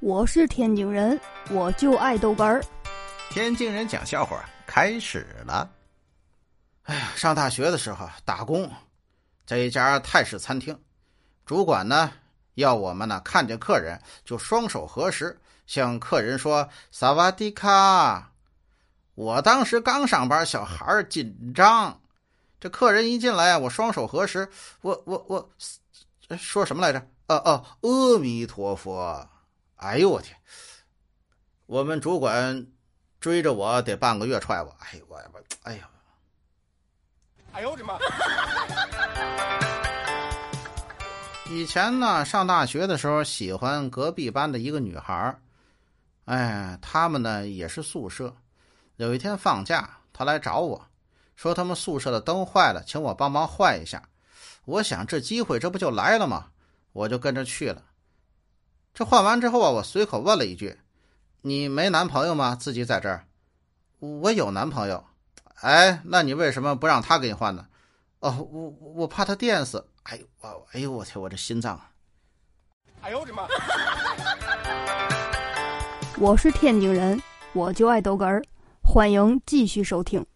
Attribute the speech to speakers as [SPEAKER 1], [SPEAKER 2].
[SPEAKER 1] 我是天津人，我就爱豆干儿。
[SPEAKER 2] 天津人讲笑话开始了。哎呀，上大学的时候打工，在一家泰式餐厅，主管呢要我们呢看见客人就双手合十，向客人说“萨瓦迪卡”。我当时刚上班，小孩紧张。这客人一进来我双手合十，我我我说什么来着？哦哦，阿弥陀佛。哎呦我天！我们主管追着我得半个月踹我，哎呦我我哎呀！哎呦我的妈！以前呢，上大学的时候喜欢隔壁班的一个女孩哎，他们呢也是宿舍。有一天放假，她来找我说他们宿舍的灯坏了，请我帮忙换一下。我想这机会这不就来了吗？我就跟着去了。这换完之后啊，我随口问了一句：“你没男朋友吗？自己在这儿？”我有男朋友。哎，那你为什么不让他给你换呢？哦，我我怕他电死。哎呦我，哎呦我天，我这心脏！
[SPEAKER 1] 哎呦我的妈！我是天津人，我就爱逗哏儿，欢迎继续收听。